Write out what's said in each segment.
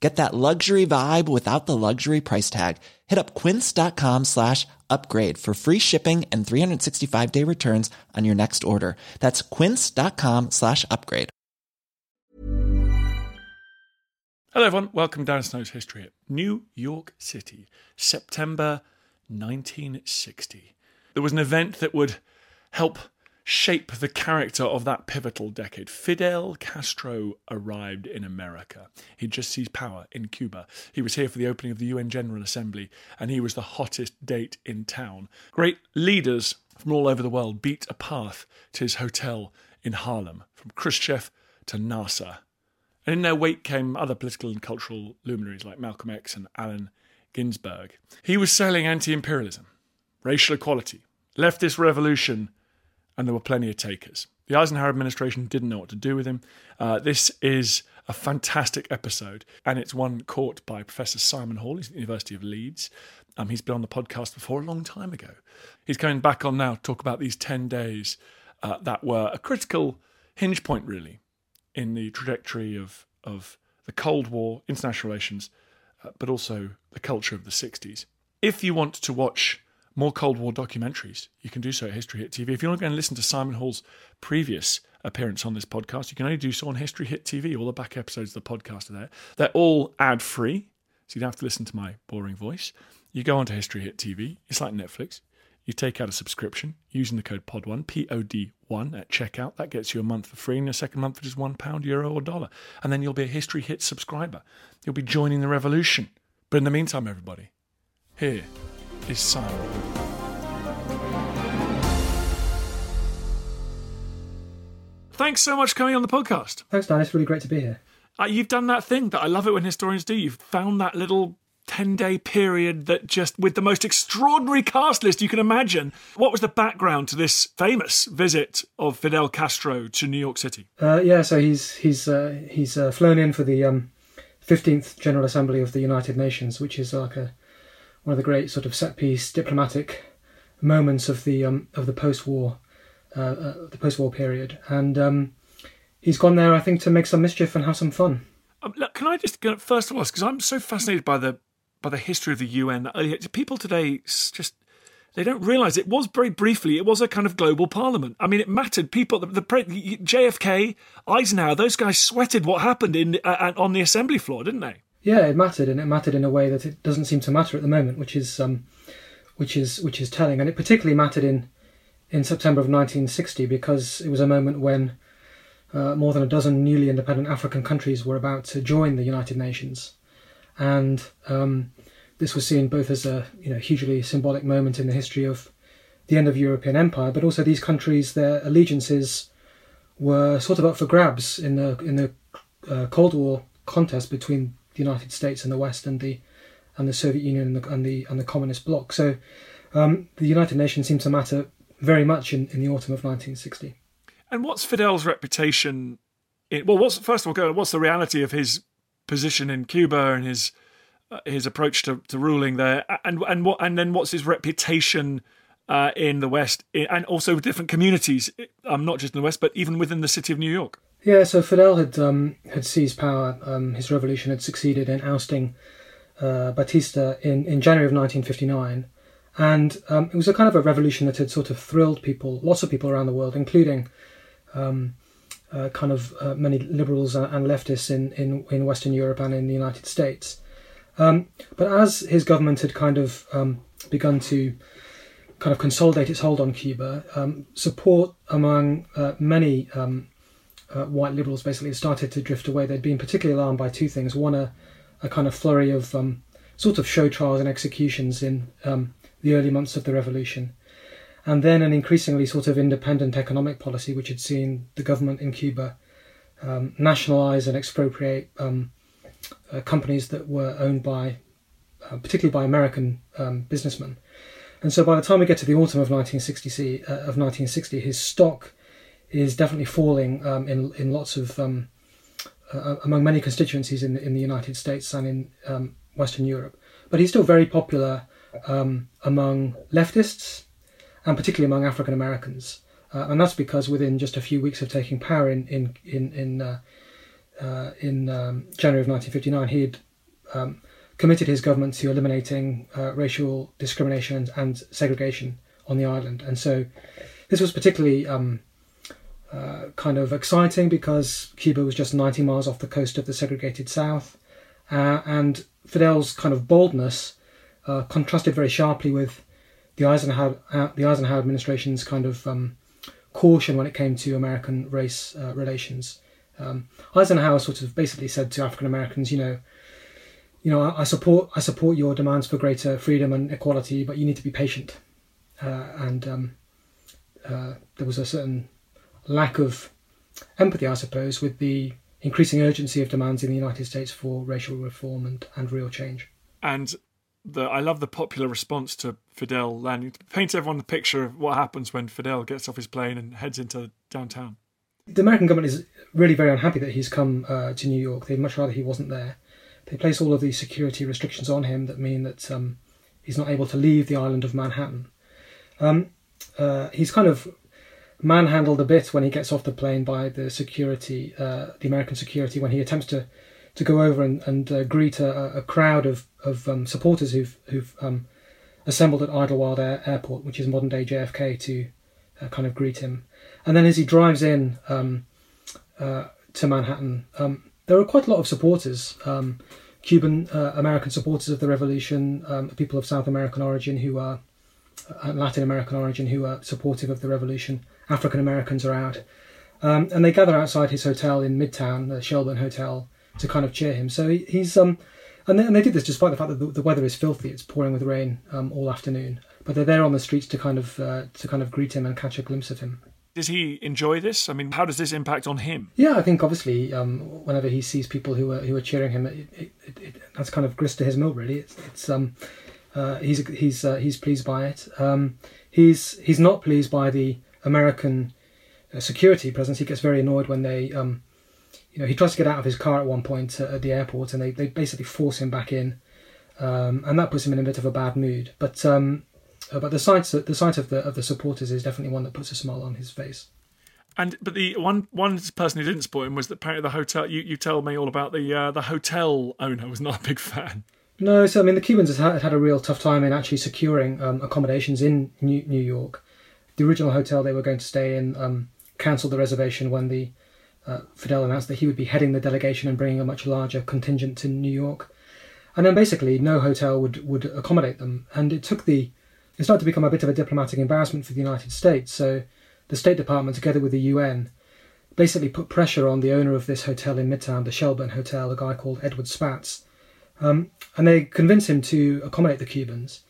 Get that luxury vibe without the luxury price tag. Hit up quince.com slash upgrade for free shipping and 365 day returns on your next order. That's quince.com slash upgrade. Hello, everyone. Welcome Dan Snow's History Hit New York City, September 1960. There was an event that would help shape the character of that pivotal decade. Fidel Castro arrived in America. He just seized power in Cuba. He was here for the opening of the UN General Assembly, and he was the hottest date in town. Great leaders from all over the world beat a path to his hotel in Harlem, from Khrushchev to Nasser. And in their wake came other political and cultural luminaries like Malcolm X and Allen Ginsberg. He was selling anti imperialism, racial equality, leftist revolution, and there were plenty of takers. The Eisenhower administration didn't know what to do with him. Uh, this is a fantastic episode, and it's one caught by Professor Simon Hall. He's at the University of Leeds. Um, he's been on the podcast before a long time ago. He's coming back on now to talk about these 10 days uh, that were a critical hinge point, really, in the trajectory of, of the Cold War, international relations, uh, but also the culture of the 60s. If you want to watch more Cold War documentaries, you can do so at History Hit TV. If you want to go and listen to Simon Hall's previous appearance on this podcast, you can only do so on History Hit TV. All the back episodes of the podcast are there. They're all ad free, so you don't have to listen to my boring voice. You go onto History Hit TV, it's like Netflix. You take out a subscription using the code POD1, P O D 1 at checkout. That gets you a month for free, and your second month for just £1, euro, or dollar. And then you'll be a History Hit subscriber. You'll be joining the revolution. But in the meantime, everybody, here is Simon. Thanks so much for coming on the podcast. Thanks, Dan. It's really great to be here. Uh, you've done that thing that I love it when historians do. You've found that little 10 day period that just, with the most extraordinary cast list you can imagine. What was the background to this famous visit of Fidel Castro to New York City? Uh, yeah, so he's he's uh, he's uh, flown in for the um, 15th General Assembly of the United Nations, which is like a one of the great sort of set piece diplomatic moments of the um, of the post war uh, uh, the post war period, and um, he's gone there, I think, to make some mischief and have some fun. Um, look, can I just first of all, because I'm so fascinated by the by the history of the UN. People today just they don't realise it was very briefly. It was a kind of global parliament. I mean, it mattered. People, the, the JFK, Eisenhower, those guys sweated what happened in uh, on the assembly floor, didn't they? Yeah, it mattered, and it mattered in a way that it doesn't seem to matter at the moment, which is um, which is which is telling. And it particularly mattered in in September of 1960 because it was a moment when uh, more than a dozen newly independent African countries were about to join the United Nations, and um, this was seen both as a you know hugely symbolic moment in the history of the end of European empire, but also these countries, their allegiances were sort of up for grabs in the in the uh, Cold War contest between the United States and the West and the and the Soviet Union and the and the, and the communist bloc. So um, the United Nations seemed to matter very much in, in the autumn of 1960. And what's Fidel's reputation? In, well, what's first of all, what's the reality of his position in Cuba and his uh, his approach to, to ruling there, and and what and then what's his reputation uh, in the West, and also with different communities, um, not just in the West, but even within the city of New York. Yeah, so Fidel had um, had seized power. Um, his revolution had succeeded in ousting uh, Batista in, in January of 1959, and um, it was a kind of a revolution that had sort of thrilled people, lots of people around the world, including um, uh, kind of uh, many liberals and leftists in, in, in Western Europe and in the United States. Um, but as his government had kind of um, begun to kind of consolidate its hold on Cuba. Support among uh, many uh, white liberals basically started to drift away. They'd been particularly alarmed by two things. One, a, a kind of flurry of um, sort of show trials and executions in um, the early months of the revolution. And then an increasingly sort of independent economic policy, which had seen the government in Cuba um, nationalize and expropriate um, uh, companies that were owned by, uh, particularly by American um, businessmen. And so by the time we get to the autumn of 1960, uh, of 1960 his stock is definitely falling um, in in lots of um, uh, among many constituencies in in the United States and in um, Western Europe. But he's still very popular um, among leftists and particularly among African Americans, uh, and that's because within just a few weeks of taking power in in in in, uh, uh in um, January of 1959, he had um, committed his government to eliminating uh, racial discrimination and segregation on the island, and so this was particularly um, uh, kind of exciting because Cuba was just 90 miles off the coast of the segregated South, uh, and Fidel's kind of boldness uh, contrasted very sharply with the Eisenhower uh, the Eisenhower administration's kind of um, caution when it came to American race uh, relations. Um, Eisenhower sort of basically said to African Americans, you know, you know, I, I, support I support your demands for greater freedom and equality, but you need to be patient. and um, there was a certain lack of empathy, I suppose, with the increasing urgency of demands in the United States for racial reform and, and real change. And the, I love the popular response to Fidel landing. Paint everyone the picture of what happens when Fidel gets off his plane and heads into downtown. The American government is really very unhappy that he's come uh, to New York. They'd much rather he wasn't there. They place all of these security restrictions on him that mean that um, he's not able to leave the island of Manhattan. Um, uh, he's kind of manhandled a bit when he gets off the plane by the security, uh, the American security, when he attempts to, to go over and, and uh, greet a, a, crowd of, of um, supporters who've, who've um, assembled at Idlewild Air, Airport, which is modern day JFK, to uh, kind of greet him. And then as he drives in um, uh, to Manhattan, um, there are quite a lot of supporters. Um, Cuban uh, American supporters of the revolution, um, people of South American origin who are Latin American origin who are supportive of the revolution, African Americans are out. Um, and they gather outside his hotel in Midtown, the Shelburne Hotel, to kind of cheer him. So he, he's um, and they, and they did this despite the fact that the, the weather is filthy; it's pouring with rain um, all afternoon. But they're there on the streets to kind of uh, to kind of greet him and catch a glimpse of him. Does he enjoy this? I mean, how does this impact on him? Yeah, I think obviously, um, whenever he sees people who are who are cheering him, it, it, it, that's kind of grist to his mill. Really, it's, it's um, uh, he's he's uh, he's pleased by it. Um, he's he's not pleased by the American uh, security presence. He gets very annoyed when they, um, you know, he tries to get out of his car at one point at the airport, and they, they basically force him back in, um, and that puts him in a bit of a bad mood. But um, uh, but the sight the sight of the of the supporters is definitely one that puts a smile on his face. And but the one one person who didn't support him was that apparently the hotel. You, you tell me all about the uh, the hotel owner was not a big fan. No, so I mean the Cubans had had a real tough time in actually securing um, accommodations in New, New York the original hotel they were going to stay in um, cancelled the reservation when the uh, Fidel announced that he would be heading the delegation and bringing a much larger contingent to New York. And then basically, no hotel would, would accommodate them. And it took the, it started to become a bit of a diplomatic embarrassment for the United States. So the State Department, together with the UN, basically put pressure on the owner of this hotel in Midtown, the Shelburne Hotel, a guy called Edward Spatz. Um, and they convince him to accommodate the Cubans.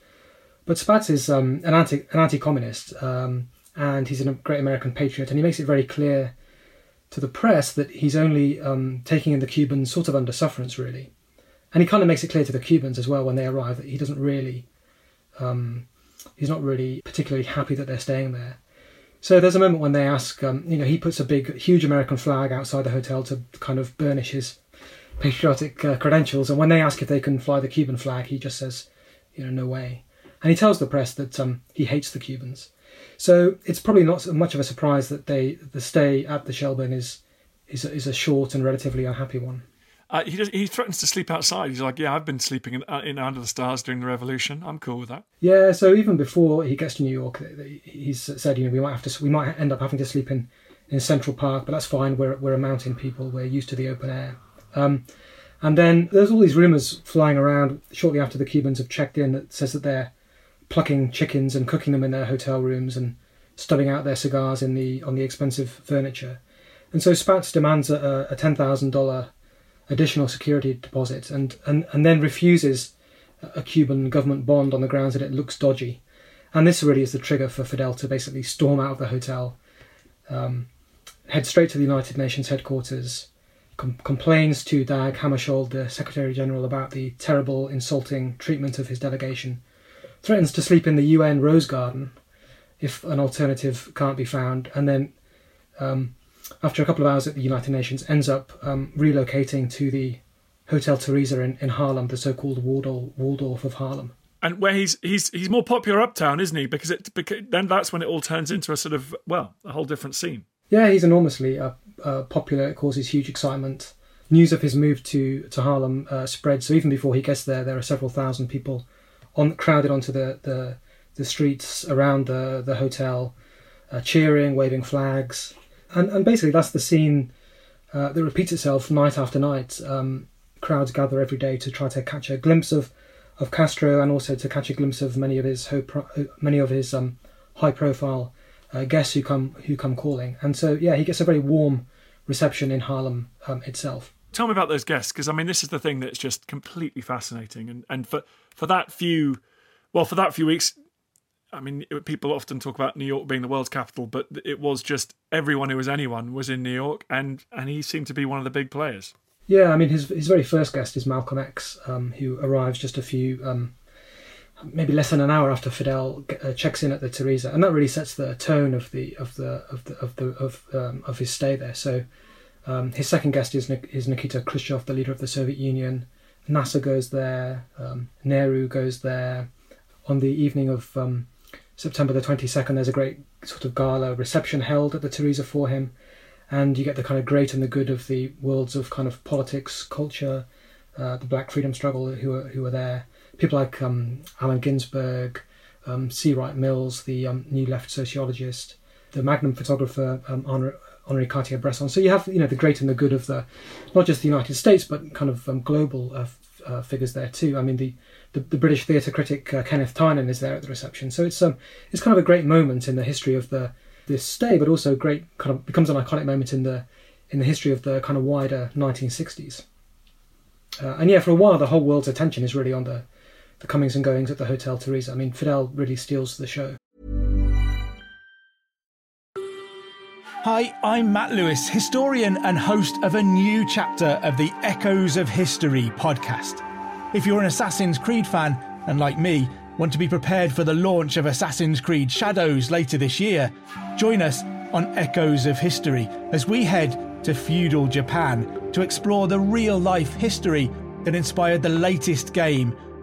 But Spatz is um, an anti an anti-communist, um, and he's a great American patriot, and he makes it very clear to the press that he's only um, taking in the Cubans sort of under sufferance, really. And he kind of makes it clear to the Cubans as well when they arrive that he doesn't really, um, he's not really particularly happy that they're staying there. So there's a moment when they ask, um, you know, he puts a big, huge American flag outside the hotel to kind of burnish his patriotic uh, credentials. And when they ask if they can fly the Cuban flag, he just says, you know, no way and he tells the press that um, he hates the Cubans. So it's probably not so much of a surprise that they the stay at the Shelburne is is a, is a short and relatively unhappy one. Uh, he does, he threatens to sleep outside. He's like, "Yeah, I've been sleeping in, uh, in, under the stars during the revolution. I'm cool with that." Yeah. So even before he gets to New York, he's said, "You know, we might have to we might end up having to sleep in in Central Park, but that's fine. We're we're a mountain people. We're used to the open air." Um, and then there's all these rumours flying around shortly after the Cubans have checked in that says that they're plucking chickens and cooking them in their hotel rooms and stubbing out their cigars in the on the expensive furniture. And so Spatz demands a, a ten thousand dollar additional security deposit and, and, and then refuses a Cuban government bond on the grounds that it looks dodgy. And this really is the trigger for Fidel to basically storm out of the hotel, um, head straight to the United Nations headquarters, com- complains to Dag Hammarskjöld, the Secretary General, about the terrible, insulting treatment of his delegation, threatens to sleep in the UN Rose Garden if an alternative can't be found, and then, um, after a couple of hours at the United Nations, ends up um, relocating to the Hotel Theresa in, in Harlem, the so-called Waldorf, Waldorf of Harlem. And where he's he's he's more popular uptown, isn't he? Because it because then that's when it all turns into a sort of well a whole different scene. Yeah, he's enormously uh, uh, popular. It causes huge excitement. News of his move to to Harlem uh, spread. So even before he gets there, there are several thousand people on crowded onto the the, the streets around the the hotel, uh, cheering, waving flags, and and basically that's the scene uh, that repeats itself night after night. Um, crowds gather every day to try to catch a glimpse of of Castro and also to catch a glimpse of many of his many of his um, high profile uh, guests who come who come calling. And so yeah, he gets a very warm reception in Harlem um, itself. Tell me about those guests because I mean this is the thing that's just completely fascinating. And and for for that few, well, for that few weeks. I mean, people often talk about New York being the world's capital, but it was just everyone who was anyone was in New York, and and he seemed to be one of the big players. Yeah, I mean, his his very first guest is Malcolm X, um, who arrives just a few, um, maybe less than an hour after Fidel uh, checks in at the Theresa, and that really sets the tone of the of the of the of the of, um, of his stay there. So, um, his second guest is is Nikita Khrushchev, the leader of the Soviet Union. Nasser goes there. Um, Nehru goes there. On the evening of um, September the twenty second, there's a great sort of gala reception held at the Theresa for him and you get the kind of great and the good of the worlds of kind of politics, culture, uh, the Black freedom struggle who are who are there. People like um, Allen Ginsberg, um, C. Wright Mills, the um, New Left sociologist, the Magnum photographer um, Henri, Cartier-Bresson. So you have you know the great and the good of the not just the United States but kind of um, global uh, uh, figures there too. I mean the the, the British theatre critic uh, Kenneth Tynan is there at the reception. So it's um it's kind of a great moment in the history of the this stay, but also great kind of becomes an iconic moment in the in the history of the kind of wider 1960s. Uh, and yeah, for a while, the whole world's attention is really on the the comings and goings at the Hotel Theresa. I mean, Fidel really steals the show. Hi, I'm Matt Lewis, historian and host of a new chapter of the Echoes of History podcast. If you're an Assassin's Creed fan, and like me, Want to be prepared for the launch of Assassin's Creed Shadows later this year? Join us on Echoes of History as we head to feudal Japan to explore the real life history that inspired the latest game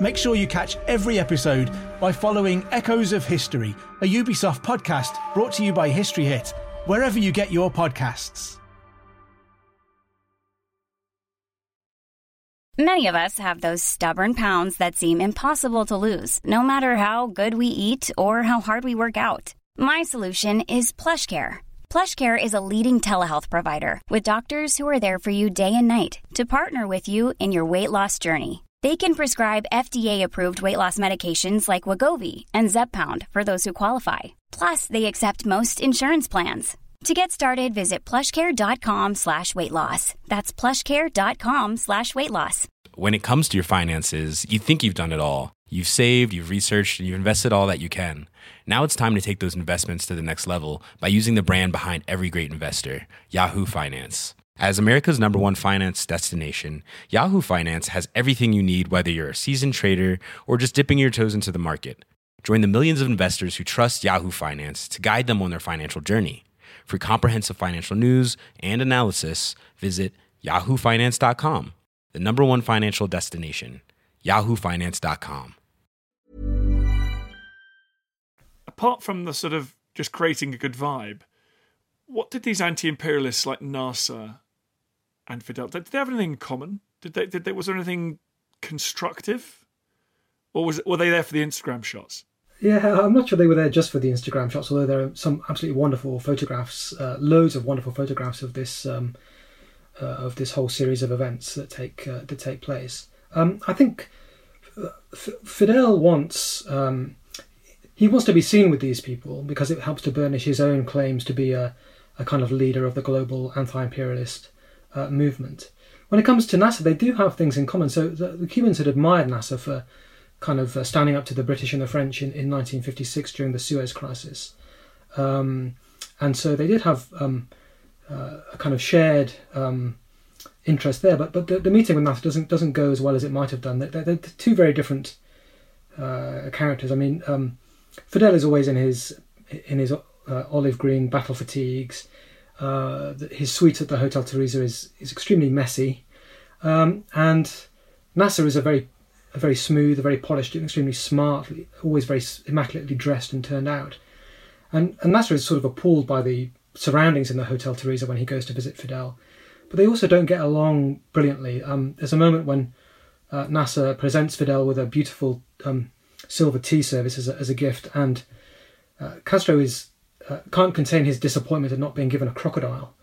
Make sure you catch every episode by following Echoes of History, a Ubisoft podcast brought to you by History Hit, wherever you get your podcasts. Many of us have those stubborn pounds that seem impossible to lose, no matter how good we eat or how hard we work out. My solution is PlushCare. PlushCare is a leading telehealth provider with doctors who are there for you day and night to partner with you in your weight loss journey. They can prescribe FDA-approved weight loss medications like Wegovy and Zepbound for those who qualify. Plus, they accept most insurance plans. To get started, visit plushcare.com slash weight loss. That's plushcare.com slash weight loss. When it comes to your finances, you think you've done it all. You've saved, you've researched, and you've invested all that you can. Now it's time to take those investments to the next level by using the brand behind every great investor, Yahoo Finance. As America's number one finance destination, Yahoo Finance has everything you need, whether you're a seasoned trader or just dipping your toes into the market. Join the millions of investors who trust Yahoo Finance to guide them on their financial journey. For comprehensive financial news and analysis, visit yahoofinance.com, the number one financial destination, yahoofinance.com. Apart from the sort of just creating a good vibe. What did these anti-imperialists like Nasser and Fidel did they have anything in common? Did they? Did they? Was there anything constructive, or was were they there for the Instagram shots? Yeah, I'm not sure they were there just for the Instagram shots, although there are some absolutely wonderful photographs, uh, loads of wonderful photographs of this um, uh, of this whole series of events that take uh, that take place. Um, I think F- Fidel wants um, he wants to be seen with these people because it helps to burnish his own claims to be a, a kind of leader of the global anti-imperialist uh, movement. When it comes to Nasser, they do have things in common. So the, the Cubans had admired Nasser for kind of uh, standing up to the British and the French in, in 1956 during the Suez Crisis. Um, and so they did have um, uh, a kind of shared um, interest there. But but the, the, meeting with Nasser doesn't doesn't go as well as it might have done. They're, they're two very different uh, characters. I mean, um, Fidel is always in his in his uh, olive green battle fatigues. Uh, his suite at the Hotel Theresa is is extremely messy, um, and Nasser is a very a very smooth, a very polished, and extremely smart, always very immaculately dressed and turned out. And and Nasser is sort of appalled by the surroundings in the Hotel Theresa when he goes to visit Fidel, but they also don't get along brilliantly. Um, there's a moment when uh, Nasser presents Fidel with a beautiful um, silver tea service as a, as a gift, and uh, Castro is uh, can't contain his disappointment at not being given a crocodile.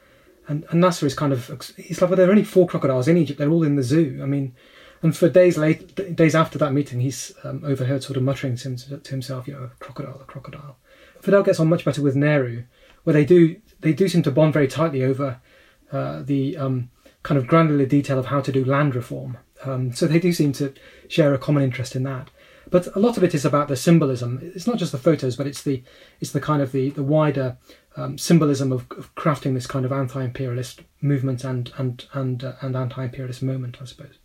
And, and Nasser is kind of he's like, well, there are only four crocodiles in Egypt. They're all in the zoo. I mean, and for days late, days after that meeting, he's um, overheard sort of muttering to, to, himself, you know, a crocodile, a crocodile. Fidel gets on much better with Nehru, where they do they do seem to bond very tightly over uh, the um, kind of granular detail of how to do land reform. Um, so they do seem to share a common interest in that. But a lot of it is about the symbolism. It's not just the photos, but it's the it's the kind of the the wider um, symbolism of, of, crafting this kind of anti-imperialist movement and and and uh, and anti-imperialist moment, I suppose.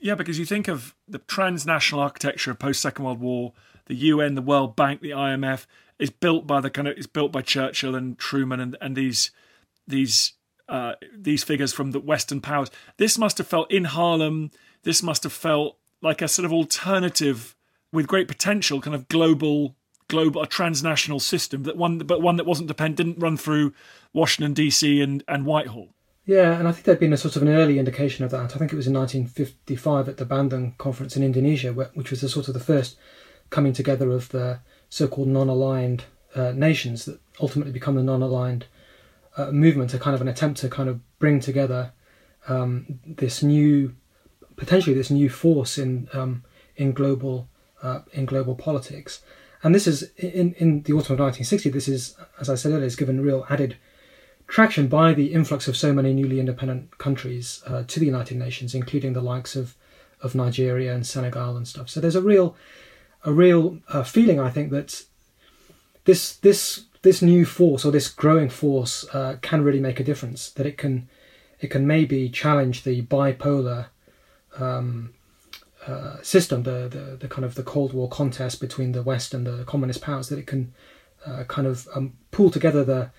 Yeah, because you think of the transnational architecture of post Second World War, the UN, the World Bank, the IMF is built by the kind of is built by Churchill and Truman and and these these uh, these figures from the Western powers. This must have felt in Harlem. This must have felt like a sort of alternative with great potential, kind of global, global, a transnational system that one, but one that wasn't dependent, didn't run through Washington D.C. and and Whitehall. Yeah, and I think there'd been a sort of an early indication of that. I think it was in 1955 at the Bandung conference in Indonesia, which was the sort of the first coming together of the so-called non-aligned uh, nations that ultimately become the non-aligned uh, movement, a kind of an attempt to kind of bring together um, this new, potentially this new force in um, in global uh, in global politics. And this is in in the autumn of 1960. This is, as I said earlier, is given real added traction by the influx of so many newly independent countries uh, to the United Nations, including the likes of of Nigeria and Senegal and stuff. So there's a real a real uh, feeling, I think, that this this this new force or this growing force uh, can really make a difference. That it can it can maybe challenge the bipolar um, uh, system, the, the the kind of the Cold War contest between the West and the communist powers. That it can uh, kind of um, pull together the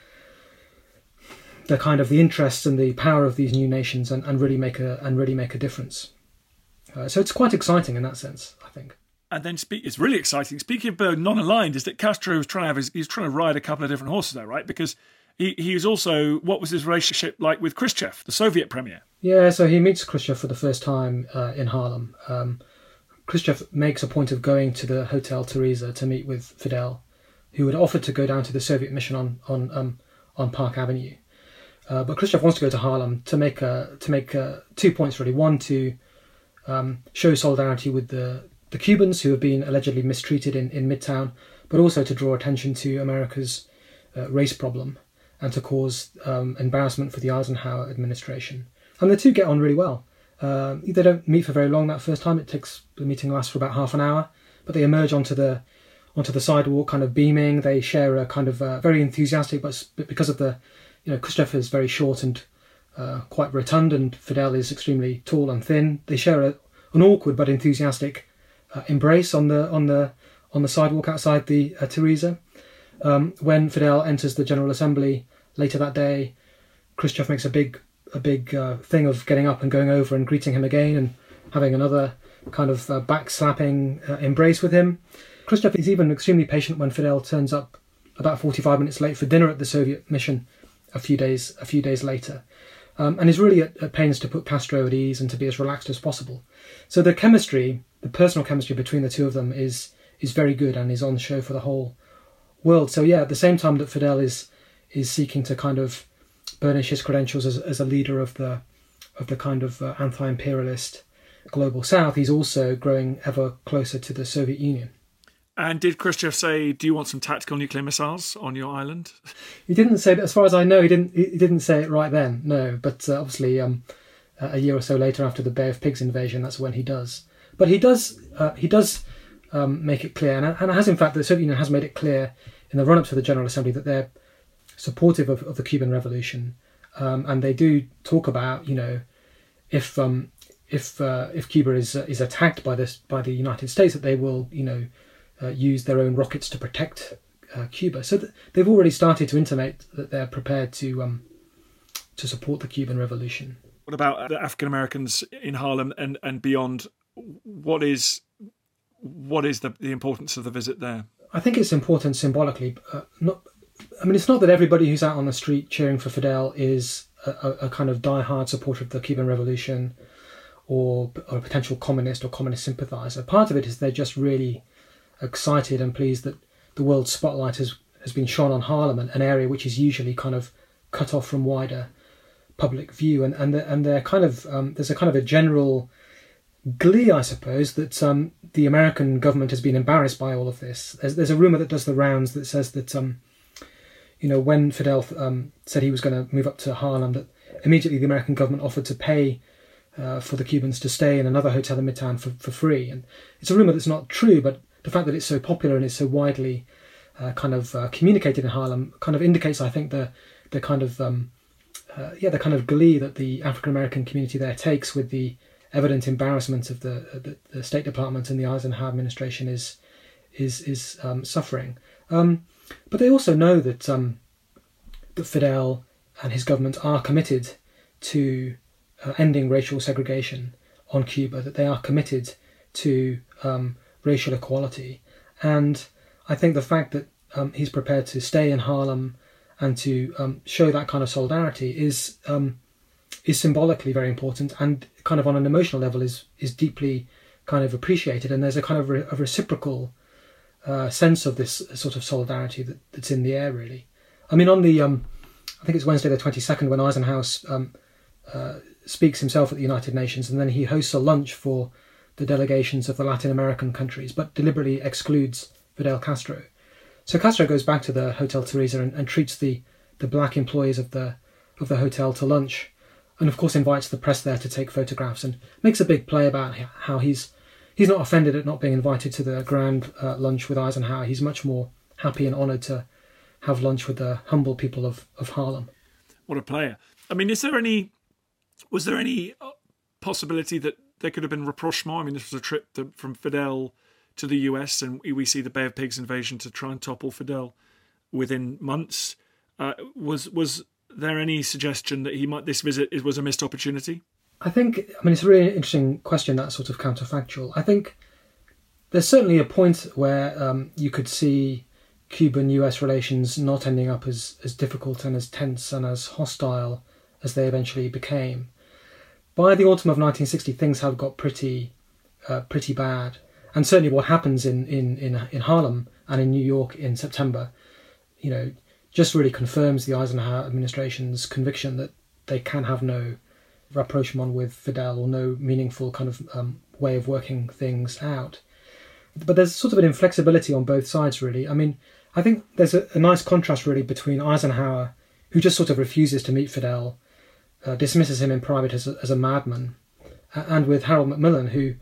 the kind of the interests and the power of these new nations and, and really make a and really make a difference. Uh, so it's quite exciting in that sense, I think. And then speak, it's really exciting. Speaking of non-aligned, is that Castro was trying to have his, he's trying to ride a couple of different horses there, right? Because he he was also what was his relationship like with Khrushchev, the Soviet premier? Yeah, so he meets Khrushchev for the first time uh, in Harlem. Um, Khrushchev makes a point of going to the Hotel Theresa to meet with Fidel, who had offered to go down to the Soviet mission on on um, on Park Avenue. Uh, but Khrushchev wants to go to Harlem to make uh, to make uh, two points really. One to um, show solidarity with the the Cubans who have been allegedly mistreated in, in Midtown, but also to draw attention to America's uh, race problem and to cause um, embarrassment for the Eisenhower administration. And the two get on really well. Uh, they don't meet for very long that first time. It takes the meeting lasts for about half an hour, but they emerge onto the onto the sidewalk, kind of beaming. They share a kind of uh, very enthusiastic, but because of the you know Khrushchev is very short and uh, quite rotund, and Fidel is extremely tall and thin. They share a, an awkward but enthusiastic uh, embrace on the on the on the sidewalk outside the uh. Um, when Fidel enters the General Assembly later that day, Khrushchev makes a big a big uh, thing of getting up and going over and greeting him again and having another kind of uh, backslapping uh, embrace with him. Khrushchev is even extremely patient when Fidel turns up about 45 minutes late for dinner at the Soviet mission a few days a few days later, um, and is really at, at, pains to put Castro at ease and to be as relaxed as possible. So the chemistry, the personal chemistry between the two of them is is very good and is on show for the whole world. So yeah, at the same time that Fidel is is seeking to kind of burnish his credentials as, as a leader of the of the kind of uh, anti-imperialist global south, he's also growing ever closer to the Soviet Union. And did Khrushchev say, "Do you want some tactical nuclear missiles on your island?" He didn't say. As far as I know, he didn't. He didn't say it right then. No, but uh, obviously, um, a year or so later, after the Bay of Pigs invasion, that's when he does. But he does. Uh, he does um, make it clear, and, and has in fact the Soviet Union has made it clear in the run-up to the General Assembly that they're supportive of, of the Cuban Revolution, um, and they do talk about you know if um, if uh, if Cuba is uh, is attacked by this by the United States that they will you know uh, use their own rockets to protect uh, Cuba. So th- they've already started to intimate that they're prepared to um, to support the Cuban Revolution. What about the African Americans in Harlem and, and beyond? What is what is the, the importance of the visit there? I think it's important symbolically. Uh, not, I mean, it's not that everybody who's out on the street cheering for Fidel is a, a, kind of die-hard supporter of the Cuban Revolution or, or a potential communist or communist sympathizer. Part of it is they're just really excited and pleased that the world spotlight has, has been shone on Harlem, an area which is usually kind of cut off from wider public view. And and, and they're kind of um, there's a kind of a general glee, I suppose, that um, the American government has been embarrassed by all of this. There's, there's a rumor that does the rounds that says that, um, you know, when Fidel um, said he was going to move up to Harlem, that immediately the American government offered to pay uh, for the Cubans to stay in another hotel in Midtown for, for free. And it's a rumor that's not true, but the fact that it's so popular and is so widely uh, kind of uh, communicated in Harlem kind of indicates, I think, the the kind of um, uh, yeah the kind of glee that the African American community there takes with the evident embarrassment of the, the, the State Department and the Eisenhower administration is is is um, suffering. Um, but they also know that um, that Fidel and his government are committed to uh, ending racial segregation on Cuba. That they are committed to um, racial equality, and I think the fact that um, he's prepared to stay in Harlem and to um, show that kind of solidarity is is symbolically very important and kind of on an emotional level is is deeply kind of appreciated and there's a kind of re- a reciprocal uh, sense of this sort of solidarity that, that's in the air really. I mean on the um, i think it's wednesday the 22nd when eisenhower um, uh, speaks himself at the united nations and then he hosts a lunch for the delegations of the latin american countries but deliberately excludes fidel castro. So castro goes back to the hotel theresa and, and treats the the black employees of the of the hotel to lunch and of course invites the press there to take photographs and makes a big play about how he's he's not offended at not being invited to the grand uh, lunch with Eisenhower. He's much more happy and honoured to have lunch with the humble people of, of Harlem. What a player! I mean, is there any was there any uh, possibility that there could have been rapprochement? I mean, this was a trip to, from Fidel to the US, and we see the Bay of Pigs invasion to try and topple Fidel within months. Uh, was was there any suggestion that he might this visit was a missed opportunity? I think I mean it's a really interesting question. That sort of counterfactual. I think there's certainly a point where um, you could see Cuban-U.S. relations not ending up as as difficult and as tense and as hostile as they eventually became. By the autumn of 1960, things had got pretty uh, pretty bad, and certainly what happens in, in in in Harlem and in New York in September, you know, just really confirms the Eisenhower administration's conviction that they can have no rapprochement with Fidel or no meaningful kind of um, way of working things out. But there's sort of an inflexibility on both sides, really. I mean, I think there's a, a nice contrast, really, between Eisenhower, who just sort of refuses to meet Fidel, uh, dismisses him in private as a, as a madman, and with Harold Macmillan, who,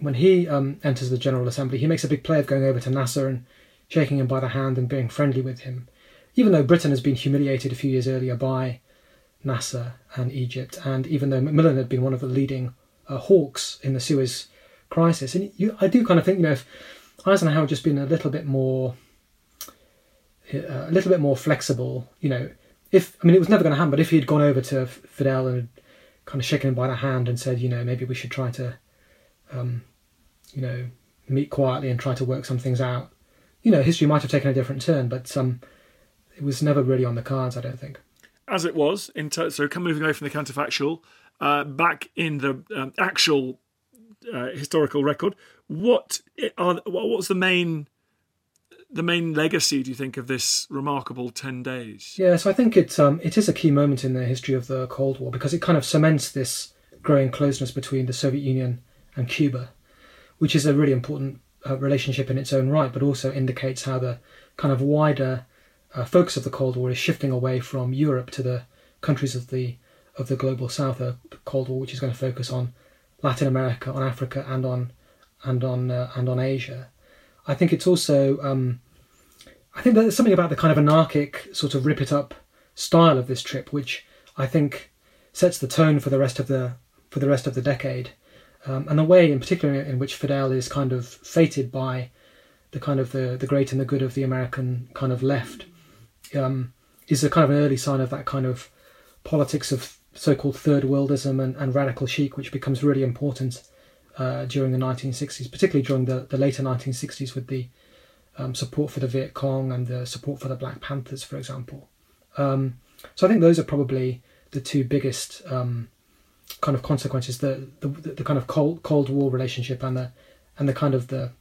when he um, enters the General Assembly, he makes a big play of going over to Nasser and shaking him by the hand and being friendly with him even though Britain has been humiliated a few years earlier by Nasser and Egypt, and even though Macmillan had been one of the leading uh, hawks in the Suez crisis, and you, I do kind of think, you know, if Eisenhower had just been a little bit more, uh, a little bit more flexible, you know, if I mean it was never going to happen, but if he had gone over to Fidel and kind of shaken him by the hand and said, you know, maybe we should try to, um, you know, meet quietly and try to work some things out you know, history might have taken a different turn, but um, it was never really on the cards, I don't think. As it was, in ter- so come moving away from the counterfactual, uh, back in the um, actual uh, historical record, what are what was the main the main legacy? Do you think of this remarkable ten days? Yeah, so I think it um, it is a key moment in the history of the Cold War because it kind of cements this growing closeness between the Soviet Union and Cuba, which is a really important uh, relationship in its own right, but also indicates how the kind of wider uh, focus of the Cold War is shifting away from Europe to the countries of the of the global South. A Cold War which is going to focus on Latin America, on Africa, and on and on uh, and on Asia. I think it's also um, I think there's something about the kind of anarchic sort of rip it up style of this trip, which I think sets the tone for the rest of the for the rest of the decade, um, and the way in particular in which Fidel is kind of fated by the kind of the the great and the good of the American kind of left um, is a kind of an early sign of that kind of politics of so-called third worldism and, and radical chic, which becomes really important uh, during the 1960s, particularly during the, the later 1960s with the um, support for the Viet Cong and the support for the Black Panthers, for example. Um, so I think those are probably the two biggest um, kind of consequences: the, the the kind of cold Cold War relationship and the and the kind of the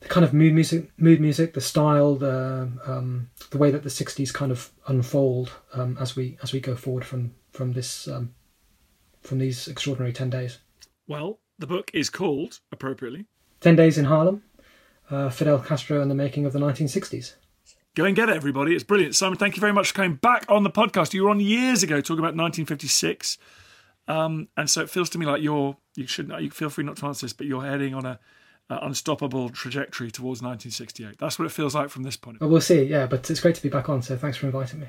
the kind of mood music, mood music, the style, the um, the way that the '60s kind of unfold um, as we as we go forward from from this um, from these extraordinary ten days. Well, the book is called appropriately Ten Days in Harlem, uh, Fidel Castro and the Making of the 1960s. Go and get it, everybody. It's brilliant. Simon, thank you very much for coming back on the podcast. You were on years ago talking about 1956. Um, and so it feels to me like you're, you should, you feel free not to answer this, but you're heading on a, uh, unstoppable trajectory towards 1968. That's what it feels like from this point. Well, we'll see, yeah, but it's great to be back on, so thanks for inviting me.